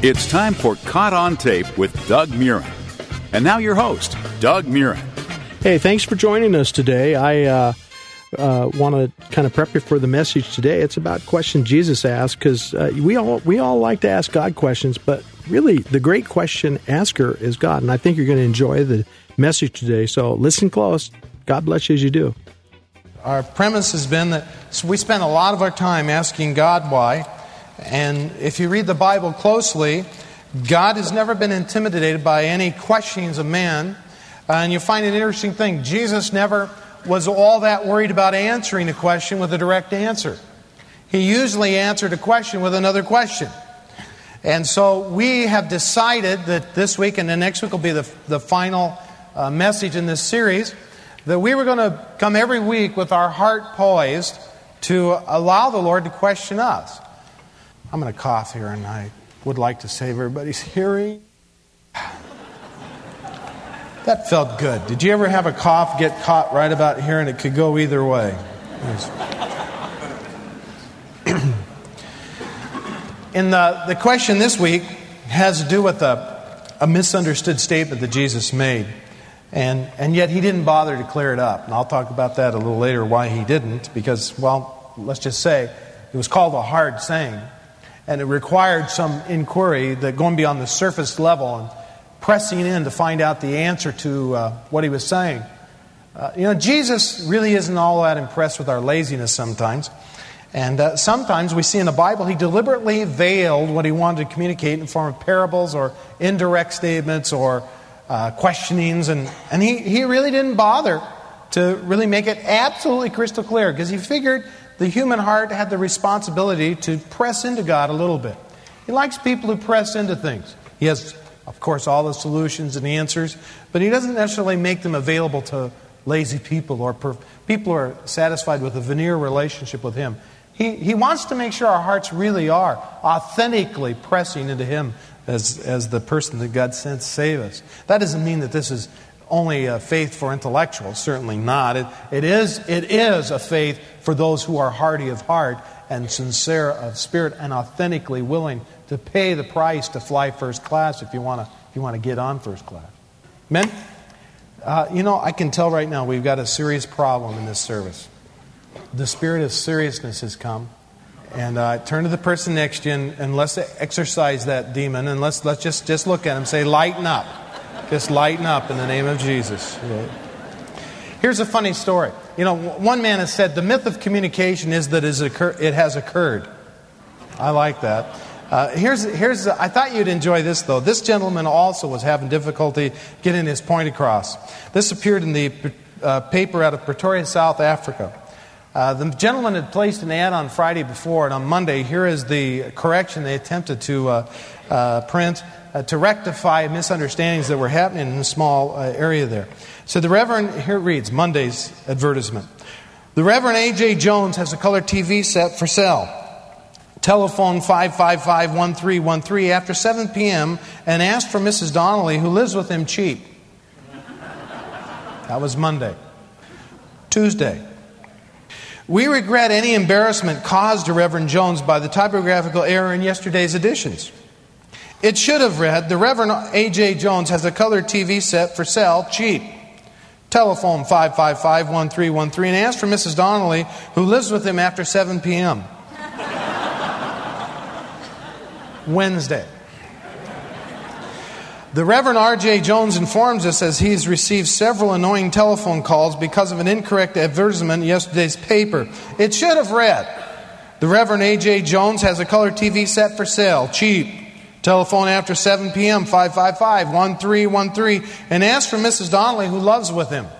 It's time for Caught on Tape with Doug Murren. And now your host, Doug Murren. Hey, thanks for joining us today. I uh, uh, want to kind of prep you for the message today. It's about questions Jesus asked because uh, we all we all like to ask God questions, but really the great question asker is God, and I think you're going to enjoy the message today. So listen close. God bless you as you do. Our premise has been that we spend a lot of our time asking God why, and if you read the Bible closely, God has never been intimidated by any questionings of man. And you find an interesting thing. Jesus never was all that worried about answering a question with a direct answer. He usually answered a question with another question. And so we have decided that this week and the next week will be the, the final uh, message in this series that we were going to come every week with our heart poised to allow the Lord to question us. I'm going to cough here, and I would like to save everybody's hearing. That felt good. Did you ever have a cough get caught right about here and it could go either way? In the, the question this week has to do with a, a misunderstood statement that Jesus made. And, and yet he didn't bother to clear it up. And I'll talk about that a little later why he didn't, because, well, let's just say it was called a hard saying. And it required some inquiry that going beyond the surface level and pressing in to find out the answer to uh, what he was saying. Uh, you know, Jesus really isn't all that impressed with our laziness sometimes. And uh, sometimes we see in the Bible he deliberately veiled what he wanted to communicate in form of parables or indirect statements or uh, questionings. And, and he, he really didn't bother to really make it absolutely crystal clear because he figured the human heart had the responsibility to press into God a little bit. He likes people who press into things. He has of course, all the solutions and answers, but he doesn't necessarily make them available to lazy people or per, people who are satisfied with a veneer relationship with him. He, he wants to make sure our hearts really are authentically pressing into him as, as the person that God sent to save us. That doesn't mean that this is only a faith for intellectuals, certainly not. It, it, is, it is a faith for those who are hearty of heart and sincere of spirit and authentically willing to pay the price to fly first class if you want to, if you want to get on first class. Men, uh, you know, I can tell right now we've got a serious problem in this service. The spirit of seriousness has come. And uh, turn to the person next to you and, and let's exercise that demon and let's, let's just, just look at him say, lighten up. Just lighten up in the name of Jesus. Here's a funny story. You know, one man has said the myth of communication is that it has occurred. I like that. Uh, here's, here's, I thought you'd enjoy this, though. This gentleman also was having difficulty getting his point across. This appeared in the uh, paper out of Pretoria, South Africa. Uh, the gentleman had placed an ad on Friday before, and on Monday, here is the correction they attempted to uh, uh, print uh, to rectify misunderstandings that were happening in a small area there. So the Reverend, here it reads Monday's advertisement. The Reverend A.J. Jones has a color TV set for sale. Telephone 555 1313 after 7 p.m. and ask for Mrs. Donnelly, who lives with him cheap. That was Monday. Tuesday. We regret any embarrassment caused to Reverend Jones by the typographical error in yesterday's editions. It should have read The Reverend A.J. Jones has a color TV set for sale, cheap. Telephone 555 1313 and ask for Mrs. Donnelly, who lives with him after 7 p.m. Wednesday. The Reverend R.J. Jones informs us as he's received several annoying telephone calls because of an incorrect advertisement in yesterday's paper. It should have read The Reverend A.J. Jones has a color TV set for sale, cheap. Telephone after 7 p.m., 555 1313, and ask for Mrs. Donnelly, who loves with him.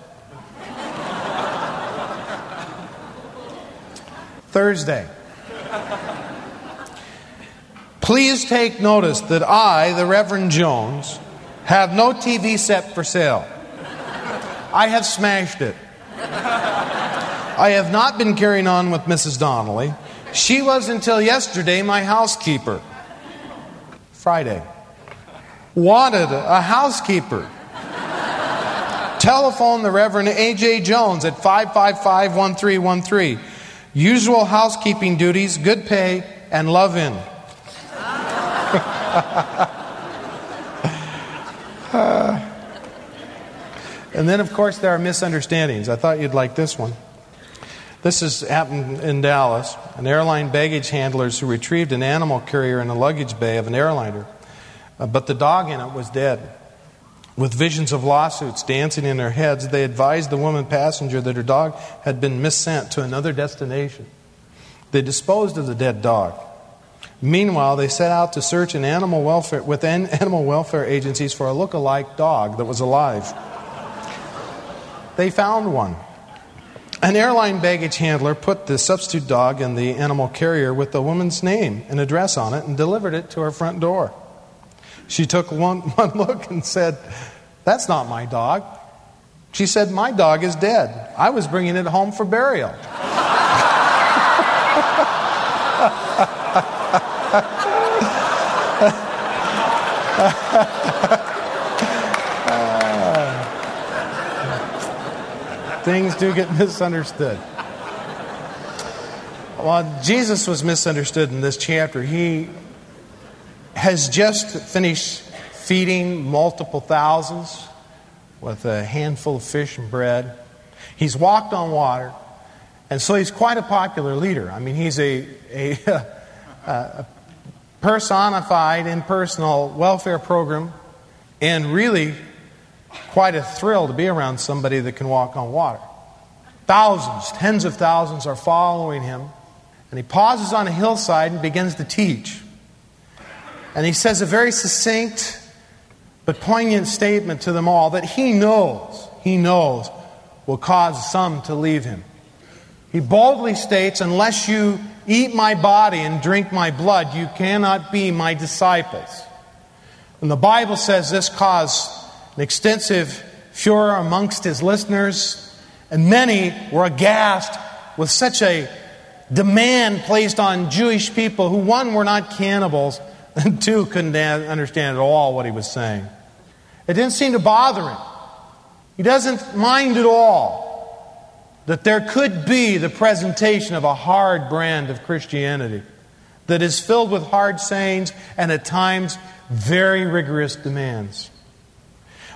Thursday. Please take notice that I, the Reverend Jones, have no TV set for sale. I have smashed it. I have not been carrying on with Mrs. Donnelly. She was until yesterday my housekeeper. Friday. Wanted a housekeeper. Telephone the Reverend A.J. Jones at 555 1313. Usual housekeeping duties, good pay, and love in. And then, of course, there are misunderstandings. I thought you'd like this one. This has happened in Dallas. An airline baggage handlers who retrieved an animal carrier in the luggage bay of an airliner, uh, but the dog in it was dead. With visions of lawsuits dancing in their heads, they advised the woman passenger that her dog had been missent to another destination. They disposed of the dead dog. Meanwhile, they set out to search an animal welfare, with animal welfare agencies for a look-alike dog that was alive. They found one. An airline baggage handler put the substitute dog in the animal carrier with the woman's name and address on it and delivered it to her front door. She took one, one look and said, That's not my dog. She said, My dog is dead. I was bringing it home for burial. things do get misunderstood. Well, Jesus was misunderstood in this chapter. He has just finished feeding multiple thousands with a handful of fish and bread. He's walked on water, and so he's quite a popular leader. I mean, he's a, a, a personified, impersonal welfare program, and really quite a thrill to be around somebody that can walk on water. Thousands, tens of thousands are following him. And he pauses on a hillside and begins to teach. And he says a very succinct but poignant statement to them all that he knows, he knows, will cause some to leave him. He boldly states, Unless you eat my body and drink my blood, you cannot be my disciples. And the Bible says this caused an extensive furor amongst his listeners, and many were aghast with such a demand placed on Jewish people who, one, were not cannibals, and two, couldn't understand at all what he was saying. It didn't seem to bother him. He doesn't mind at all that there could be the presentation of a hard brand of Christianity that is filled with hard sayings and at times very rigorous demands.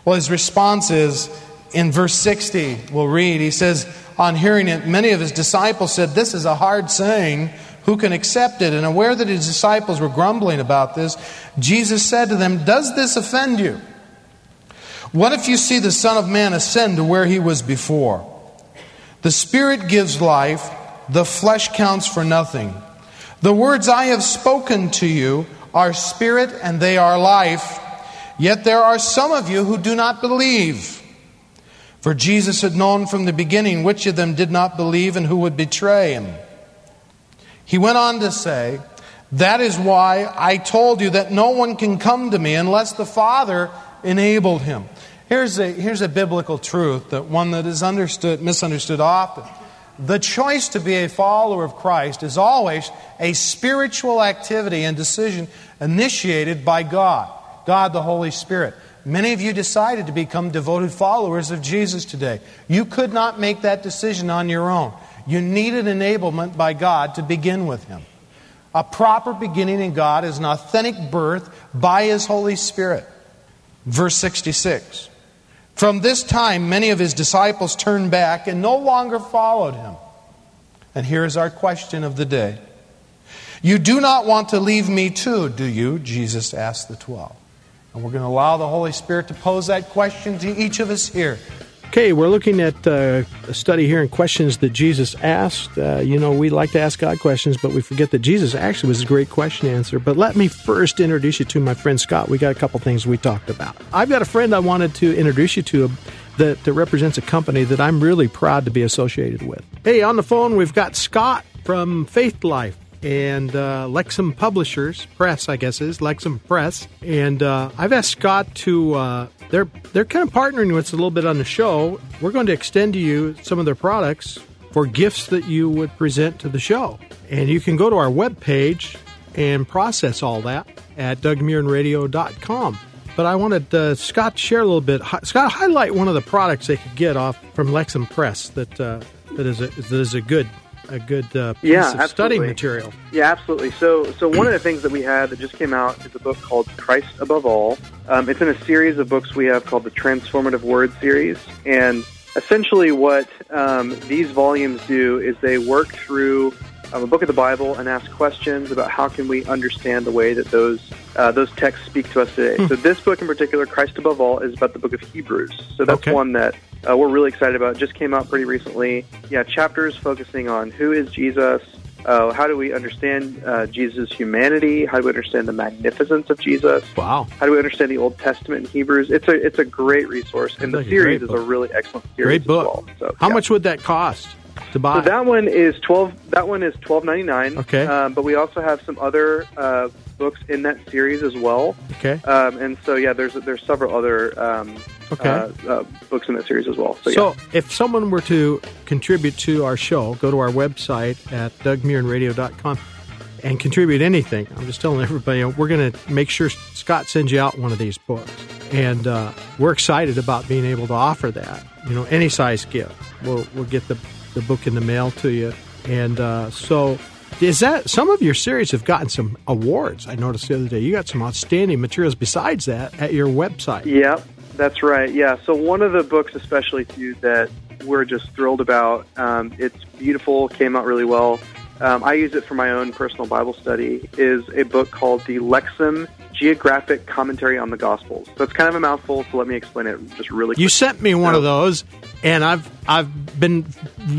Well, his response is in verse 60, we'll read, he says, On hearing it, many of his disciples said, This is a hard saying. Who can accept it? And aware that his disciples were grumbling about this, Jesus said to them, Does this offend you? What if you see the Son of Man ascend to where he was before? The Spirit gives life, the flesh counts for nothing. The words I have spoken to you are spirit and they are life. Yet there are some of you who do not believe. For Jesus had known from the beginning which of them did not believe and who would betray him. He went on to say, That is why I told you that no one can come to me unless the Father enabled him. Here's a, here's a biblical truth that one that is understood, misunderstood often. The choice to be a follower of Christ is always a spiritual activity and decision initiated by God. God the Holy Spirit. Many of you decided to become devoted followers of Jesus today. You could not make that decision on your own. You needed enablement by God to begin with Him. A proper beginning in God is an authentic birth by His Holy Spirit. Verse 66 From this time, many of His disciples turned back and no longer followed Him. And here's our question of the day You do not want to leave me too, do you? Jesus asked the twelve. And we're going to allow the Holy Spirit to pose that question to each of us here. Okay, we're looking at uh, a study here in questions that Jesus asked. Uh, you know, we like to ask God questions, but we forget that Jesus actually was a great question answer. But let me first introduce you to my friend Scott. We got a couple things we talked about. I've got a friend I wanted to introduce you to that, that represents a company that I'm really proud to be associated with. Hey, on the phone, we've got Scott from Faith Life and uh, Lexham Publishers Press, I guess is Lexham Press. And uh, I've asked Scott to. Uh, they're they're kind of partnering with us a little bit on the show. We're going to extend to you some of their products for gifts that you would present to the show, and you can go to our webpage and process all that at DougMurrenRadio.com. But I wanted uh, Scott to share a little bit. Scott, highlight one of the products they could get off from Lexham Press that uh, that is a, that is a good a good uh, piece Yeah, of study material. Yeah, absolutely. So, so one of the things that we had that just came out is a book called Christ Above All. Um, it's in a series of books we have called the Transformative Word series, and essentially what um, these volumes do is they work through um, a book of the Bible and ask questions about how can we understand the way that those uh, those texts speak to us today. So, this book in particular, Christ Above All, is about the book of Hebrews. So that's Okay. one that uh, we're really excited about. It just came out pretty recently. Yeah, chapters focusing on who is Jesus, uh, how do we understand uh, Jesus' humanity, how do we understand the magnificence of Jesus, Wow. how do we understand the Old Testament in Hebrews. It's a it's a great resource, and the like series is a really excellent series. Great book. well. So, How yeah. much would that cost to buy? So that one is twelve. That one is twelve ninety nine. Okay. Um, but we also have some other uh, books in that series as well. okay. Um, and so yeah, there's there's several other um, Okay. uh, uh, books in that series as well. So, yeah. If someone were to contribute to our show, go to our website at dougmurrenradio.com and contribute anything. I'm just telling everybody, we're going to make sure Scott sends you out one of these books. And uh, we're excited about being able to offer that. You know, any size gift. We'll, we'll get the, the book in the mail to you. And uh, so, is that some of your series have gotten some awards? I noticed the other day you got some outstanding materials besides that at your website. Yep, that's right. Yeah. So one of the books, especially too, that we're just thrilled about. Um, it's beautiful. Came out really well. Um, I use it for my own personal Bible study. Is a book called the Lexham Geographic Commentary on the Gospels. So it's kind of a mouthful. So let me explain it just really. You sent me one of those, and I've I've been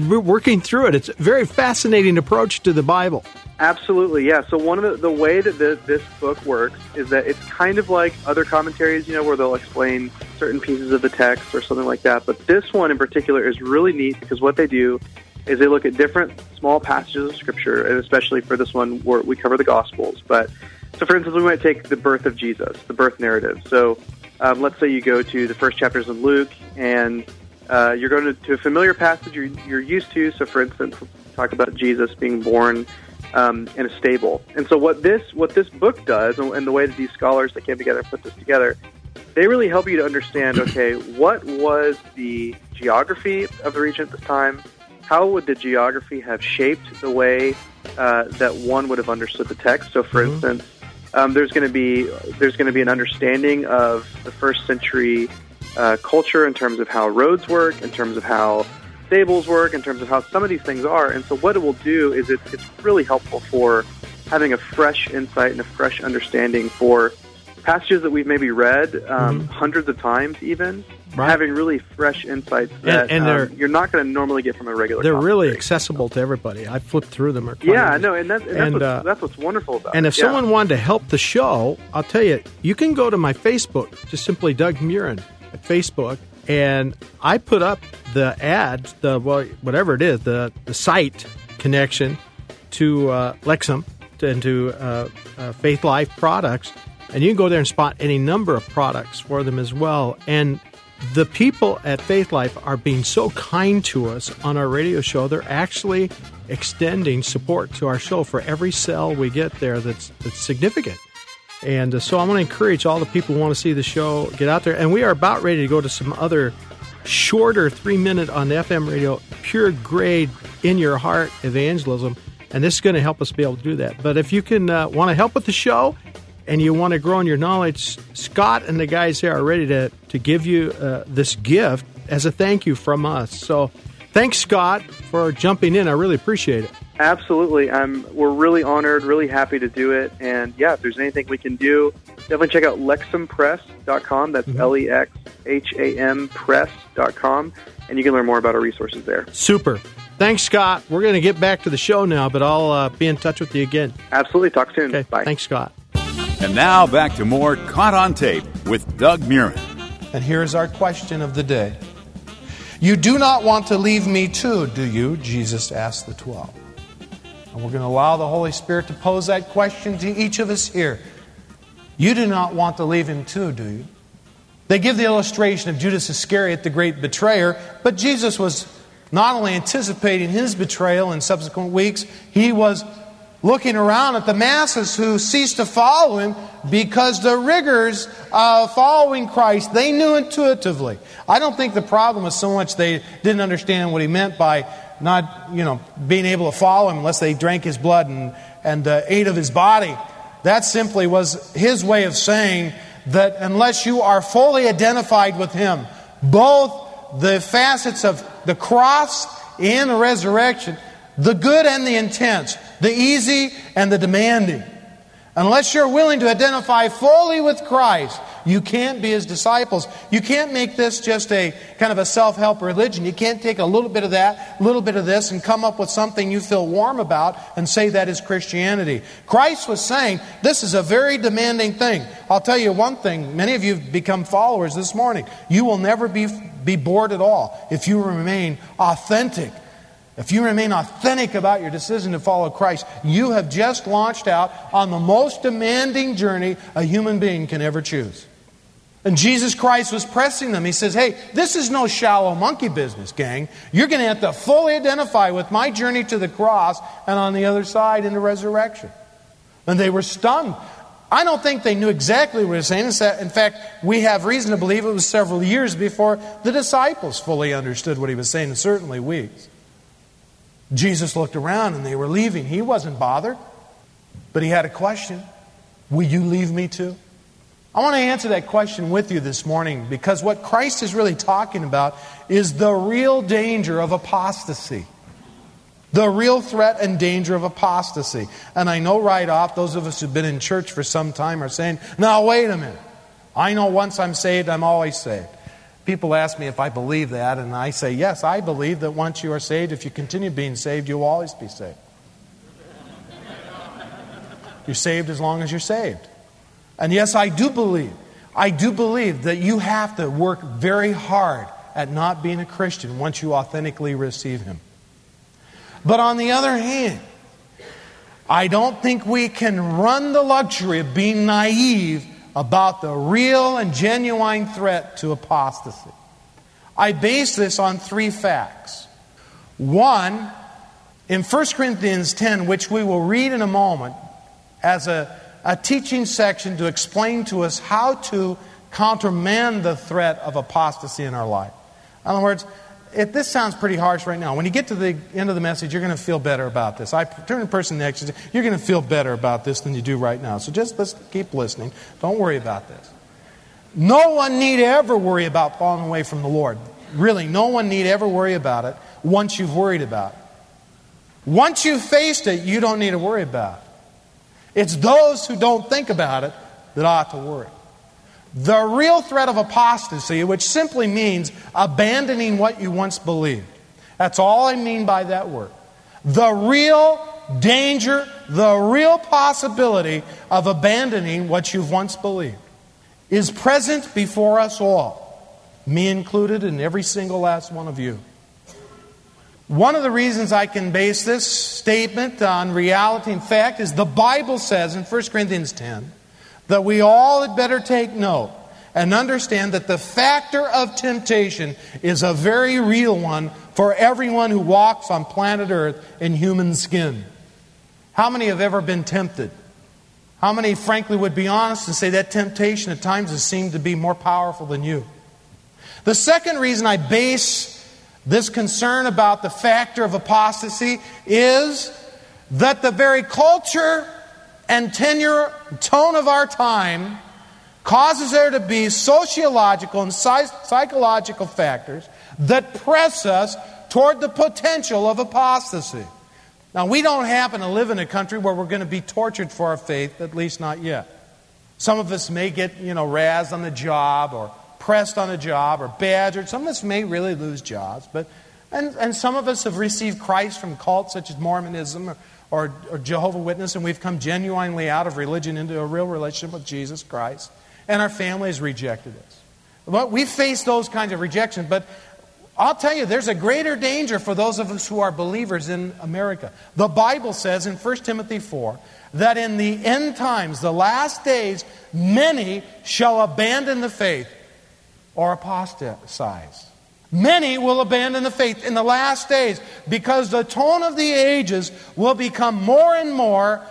working through it. It's a very fascinating approach to the Bible. Absolutely, yeah. So one of the, the way that the, this book works is that it's kind of like other commentaries, you know, where they'll explain certain pieces of the text or something like that. But this one in particular is really neat because what they do is they look at different small passages of scripture, and especially for this one, where we cover the Gospels. But so, for instance, we might take the birth of Jesus, the birth narrative. So um, let's say you go to the first chapters of Luke, and uh, you're going to, to a familiar passage you're, you're used to. So, for instance, talk about Jesus being born um, in a stable. And so, what this what this book does, and, and the way that these scholars that came together and put this together, they really help you to understand. Okay, what was the geography of the region at this time? How would the geography have shaped the way uh, that one would have understood the text? So, for instance, um, there's going to be there's going to be an understanding of the first century uh, culture in terms of how roads work, in terms of how stables work, in terms of how some of these things are. And so, what it will do is it's, it's really helpful for having a fresh insight and a fresh understanding for passages that we've maybe read um, hundreds of times, even Mm-hmm. Right. having really fresh insights that and um, they're- you're not going to normally get from a regular. They're really accessible to everybody. I flipped through them. Or Yeah, no, and that's and that's, And, what's, uh, that's what's wonderful about And it. if Yeah. someone wanted to help the show, I'll tell you, you can go to my Facebook, just simply Doug Murren at Facebook, and I put up the ad, the well, whatever it is, the the site connection to uh, Lexham and to uh, uh, Faith Life products, and you can go there and spot any number of products for them as well. And the people at Faith Life are being so kind to us on our radio show. They're actually extending support to our show for every cell we get there that's, that's significant. And uh, so I want to encourage all the people who want to see the show, get out there. And we are about ready to go to some other shorter three minute on the FM radio, pure grade, in your heart evangelism. And this is going to help us be able to do that. But if you can uh, want to help with the show and you want to grow in your knowledge, Scott and the guys there are ready to, to give you uh, this gift as a thank you from us. So thanks, Scott, for jumping in. I really appreciate it. Absolutely. I'm, we're really honored, really happy to do it. And yeah, if there's anything we can do, definitely check out lexhampress.com. That's L E X H A M press.com. And you can learn more about our resources there. Super. Thanks, Scott. We're going to get back to the show now, but I'll uh, be in touch with you again. Absolutely. Talk soon. Okay. Bye. Thanks, Scott. And now back to more Caught on Tape with Doug Murren. And here's our question of the day You do not want to leave me too, do you? Jesus asked the twelve. And we're going to allow the Holy Spirit to pose that question to each of us here. You do not want to leave him too, do you? They give the illustration of Judas Iscariot, the great betrayer, but Jesus was not only anticipating his betrayal in subsequent weeks, he was looking around at the masses who ceased to follow him because the rigors of following Christ, they knew intuitively. I don't think the problem was so much they didn't understand what he meant by not you know, being able to follow him unless they drank his blood and, and uh, ate of his body. That simply was his way of saying that unless you are fully identified with him, both the facets of the cross and the resurrection, the good and the intense, the easy and the demanding, unless you're willing to identify fully with Christ, you can't be his disciples. You can't make this just a kind of a self help religion. You can't take a little bit of that, a little bit of this, and come up with something you feel warm about and say that is Christianity. Christ was saying this is a very demanding thing. I'll tell you one thing many of you have become followers this morning. You will never be, be bored at all if you remain authentic if you remain authentic about your decision to follow Christ, you have just launched out on the most demanding journey a human being can ever choose. And Jesus Christ was pressing them. He says, Hey, this is no shallow monkey business, gang. You're going to have to fully identify with my journey to the cross and on the other side in the resurrection. And they were stunned. I don't think they knew exactly what he was saying. In fact, we have reason to believe it was several years before the disciples fully understood what he was saying, and certainly weeks. Jesus looked around and they were leaving. He wasn't bothered, but he had a question Will you leave me too? I want to answer that question with you this morning because what Christ is really talking about is the real danger of apostasy. The real threat and danger of apostasy. And I know right off, those of us who've been in church for some time are saying, now wait a minute. I know once I'm saved, I'm always saved. People ask me if I believe that, and I say, yes, I believe that once you are saved, if you continue being saved, you'll always be saved. You're saved as long as you're saved. And yes, I do believe, I do believe that you have to work very hard at not being a Christian once you authentically receive Him. But on the other hand, I don't think we can run the luxury of being naive about the real and genuine threat to apostasy. I base this on three facts. One, in 1 Corinthians 10, which we will read in a moment as a a teaching section to explain to us how to countermand the threat of apostasy in our life. In other words, if this sounds pretty harsh right now, when you get to the end of the message, you're going to feel better about this. I turn to the person next to you, you're going to feel better about this than you do right now. So just let's keep listening. Don't worry about this. No one need ever worry about falling away from the Lord. Really, no one need ever worry about it once you've worried about it. Once you've faced it, you don't need to worry about it. It's those who don't think about it that ought to worry. The real threat of apostasy, which simply means abandoning what you once believed. That's all I mean by that word. The real danger, the real possibility of abandoning what you've once believed is present before us all, me included, and every single last one of you. One of the reasons I can base this statement on reality and fact is the Bible says in 1 Corinthians 10 that we all had better take note and understand that the factor of temptation is a very real one for everyone who walks on planet Earth in human skin. How many have ever been tempted? How many, frankly, would be honest and say that temptation at times has seemed to be more powerful than you? The second reason I base this concern about the factor of apostasy is that the very culture and tenure tone of our time causes there to be sociological and psychological factors that press us toward the potential of apostasy. Now, we don't happen to live in a country where we're going to be tortured for our faith, at least not yet. Some of us may get, you know, razzed on the job or pressed on a job or badgered. Some of us may really lose jobs, but and, and some of us have received Christ from cults such as Mormonism or, or, or Jehovah Witness, and we've come genuinely out of religion into a real relationship with Jesus Christ, and our family has rejected us. But we face those kinds of rejections, but I'll tell you, there's a greater danger for those of us who are believers in America. The Bible says in 1 Timothy 4 that in the end times, the last days, many shall abandon the faith or apostatize. Many will abandon the faith in the last days because the tone of the ages will become more and more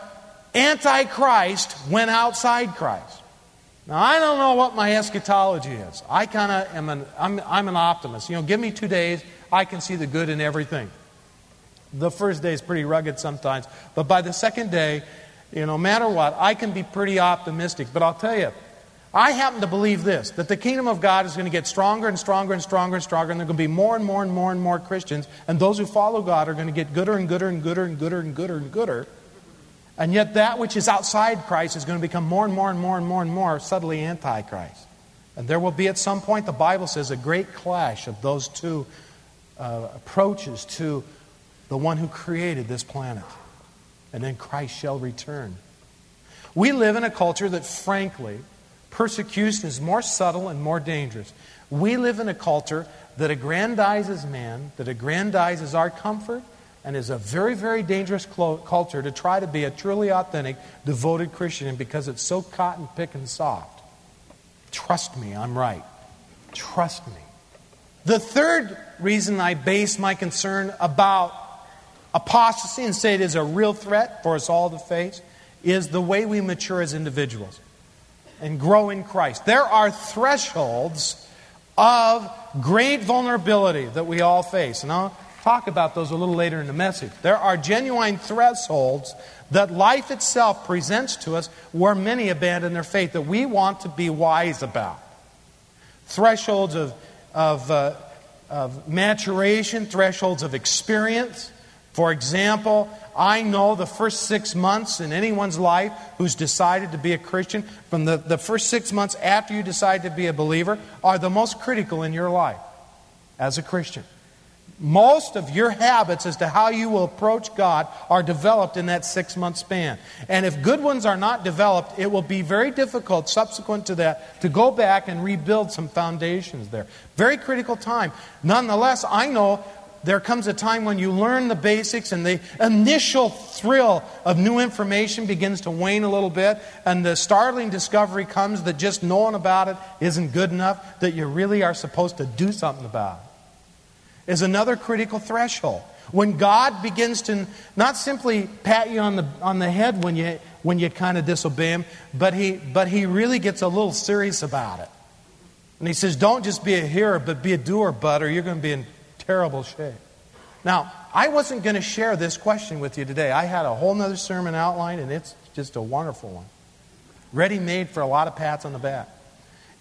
antichrist when outside Christ. Now, I don't know what my eschatology is. I kind of am an, I'm, I'm an optimist. You know, give me two days, I can see the good in everything. The first day is pretty rugged sometimes, but by the second day, you know, no matter what, I can be pretty optimistic. But I'll tell you, I happen to believe this that the kingdom of God is going to get stronger and stronger and stronger and stronger, and there are going to be more and more and more and more Christians, and those who follow God are going to get gooder and gooder and gooder and gooder and gooder and gooder. And yet, that which is outside Christ is going to become more and more and more and more and more subtly antichrist. And there will be at some point, the Bible says, a great clash of those two uh, approaches to the one who created this planet. And then Christ shall return. We live in a culture that, frankly, persecution is more subtle and more dangerous. We live in a culture that aggrandizes man, that aggrandizes our comfort, and is a very, very dangerous culture to try to be a truly authentic, devoted Christian because it's so cotton picking soft. Trust me, I'm right. Trust me. The third reason I base my concern about apostasy and say it is a real threat for us all to face is the way we mature as individuals and grow in Christ. There are thresholds of great vulnerability that we all face. And I'll talk about those a little later in the message. There are genuine thresholds that life itself presents to us where many abandon their faith that we want to be wise about. Thresholds of, of, uh, of maturation, thresholds of experience. For example, I know the first six months in anyone's life who's decided to be a Christian, from the, the first six months after you decide to be a believer, are the most critical in your life as a Christian. Most of your habits as to how you will approach God are developed in that six month span. And if good ones are not developed, it will be very difficult subsequent to that to go back and rebuild some foundations there. Very critical time. Nonetheless, I know there comes a time when you learn the basics and the initial thrill of new information begins to wane a little bit, and the startling discovery comes that just knowing about it isn't good enough, that you really are supposed to do something about it. Is another critical threshold. When God begins to not simply pat you on the, on the head when you, when you kind of disobey Him, but he, but he really gets a little serious about it. And He says, Don't just be a hearer, but be a doer, bud, or you're going to be in terrible shape. Now, I wasn't going to share this question with you today. I had a whole other sermon outline, and it's just a wonderful one. Ready made for a lot of pats on the back.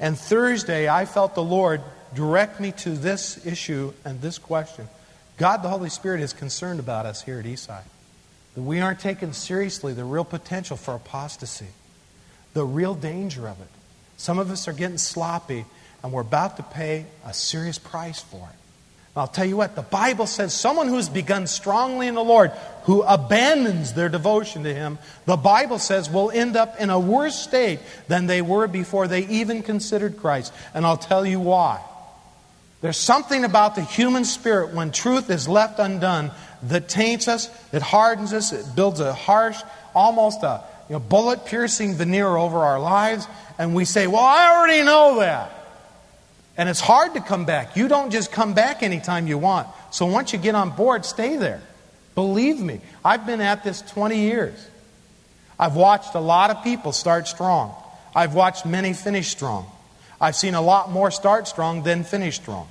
And Thursday, I felt the Lord direct me to this issue and this question. God the Holy Spirit is concerned about us here at Eastside. That we aren't taking seriously the real potential for apostasy, the real danger of it. Some of us are getting sloppy, and we're about to pay a serious price for it. I'll tell you what, the Bible says someone who's begun strongly in the Lord, who abandons their devotion to Him, the Bible says will end up in a worse state than they were before they even considered Christ. And I'll tell you why. There's something about the human spirit when truth is left undone that taints us, it hardens us, it builds a harsh, almost a you know, bullet piercing veneer over our lives, and we say, Well, I already know that. And it's hard to come back. You don't just come back anytime you want. So once you get on board, stay there. Believe me, I've been at this 20 years. I've watched a lot of people start strong. I've watched many finish strong. I've seen a lot more start strong than finish strong.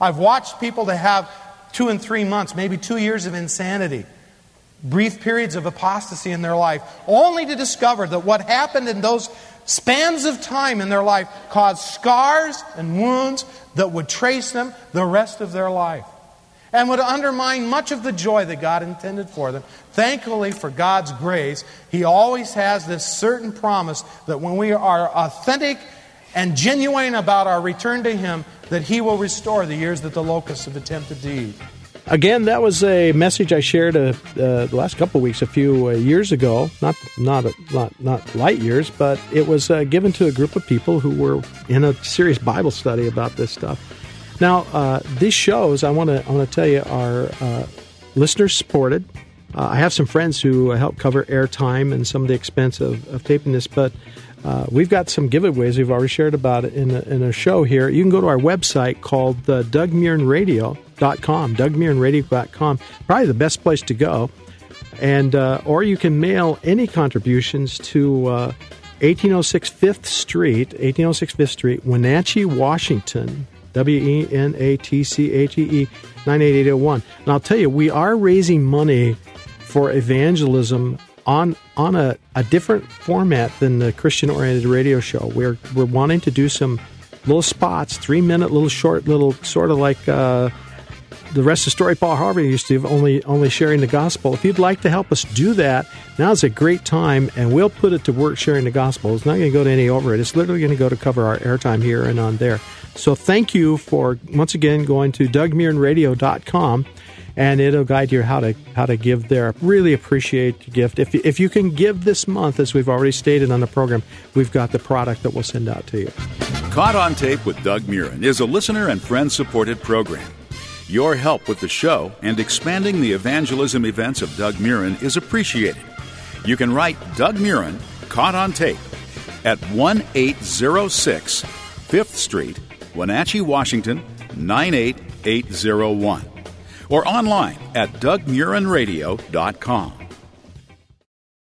I've watched people to have two and three months, maybe two years of insanity, brief periods of apostasy in their life, only to discover that what happened in those spans of time in their life caused scars and wounds that would trace them the rest of their life and would undermine much of the joy that God intended for them. Thankfully, for God's grace, He always has this certain promise that when we are authentic and genuine about our return to Him, that He will restore the years that the locusts have attempted to eat. Again, that was a message I shared uh, uh, the last couple of weeks, a few uh, years ago. Not not not not light years, but it was uh, given to a group of people who were in a serious Bible study about this stuff. Now, uh, these shows I want to I want to tell you are uh, listener supported. I have some friends who help cover airtime and some of the expense of, of taping this, but uh, we've got some giveaways we've already shared about it in a, in a show here. You can go to our website called uh, DougMurrenRadio.com, DougMurrenRadio.com. Probably the best place to go. And uh, or you can mail any contributions to uh, 1806 Fifth Street, 1806 Fifth Street, Wenatchee, Washington, W E N A T C H E E 98801. And I'll tell you, we are raising money for evangelism on on a, a different format than the Christian oriented radio show. We're we're wanting to do some little spots, three minute, little short, little sort of like uh, the rest of the story Paul Harvey used to, only only sharing the gospel. If you'd like to help us do that, now's a great time, and we'll put it to work sharing the gospel. It's not going to go to any overhead. It's literally going to go to cover our airtime here and on there. So thank you for once again going to DougMurrenRadio.com and it'll guide you how to how to give there. Really appreciate the gift. If if you can give this month, as we've already stated on the program, we've got the product that we'll send out to you. Caught on Tape with Doug Murren is a listener and friend supported program. Your help with the show and expanding the evangelism events of Doug Murren is appreciated. You can write Doug Murren, Caught on Tape, at 1806 5th Street, Wenatchee, Washington 98801, or online at dougmurrenradio.com.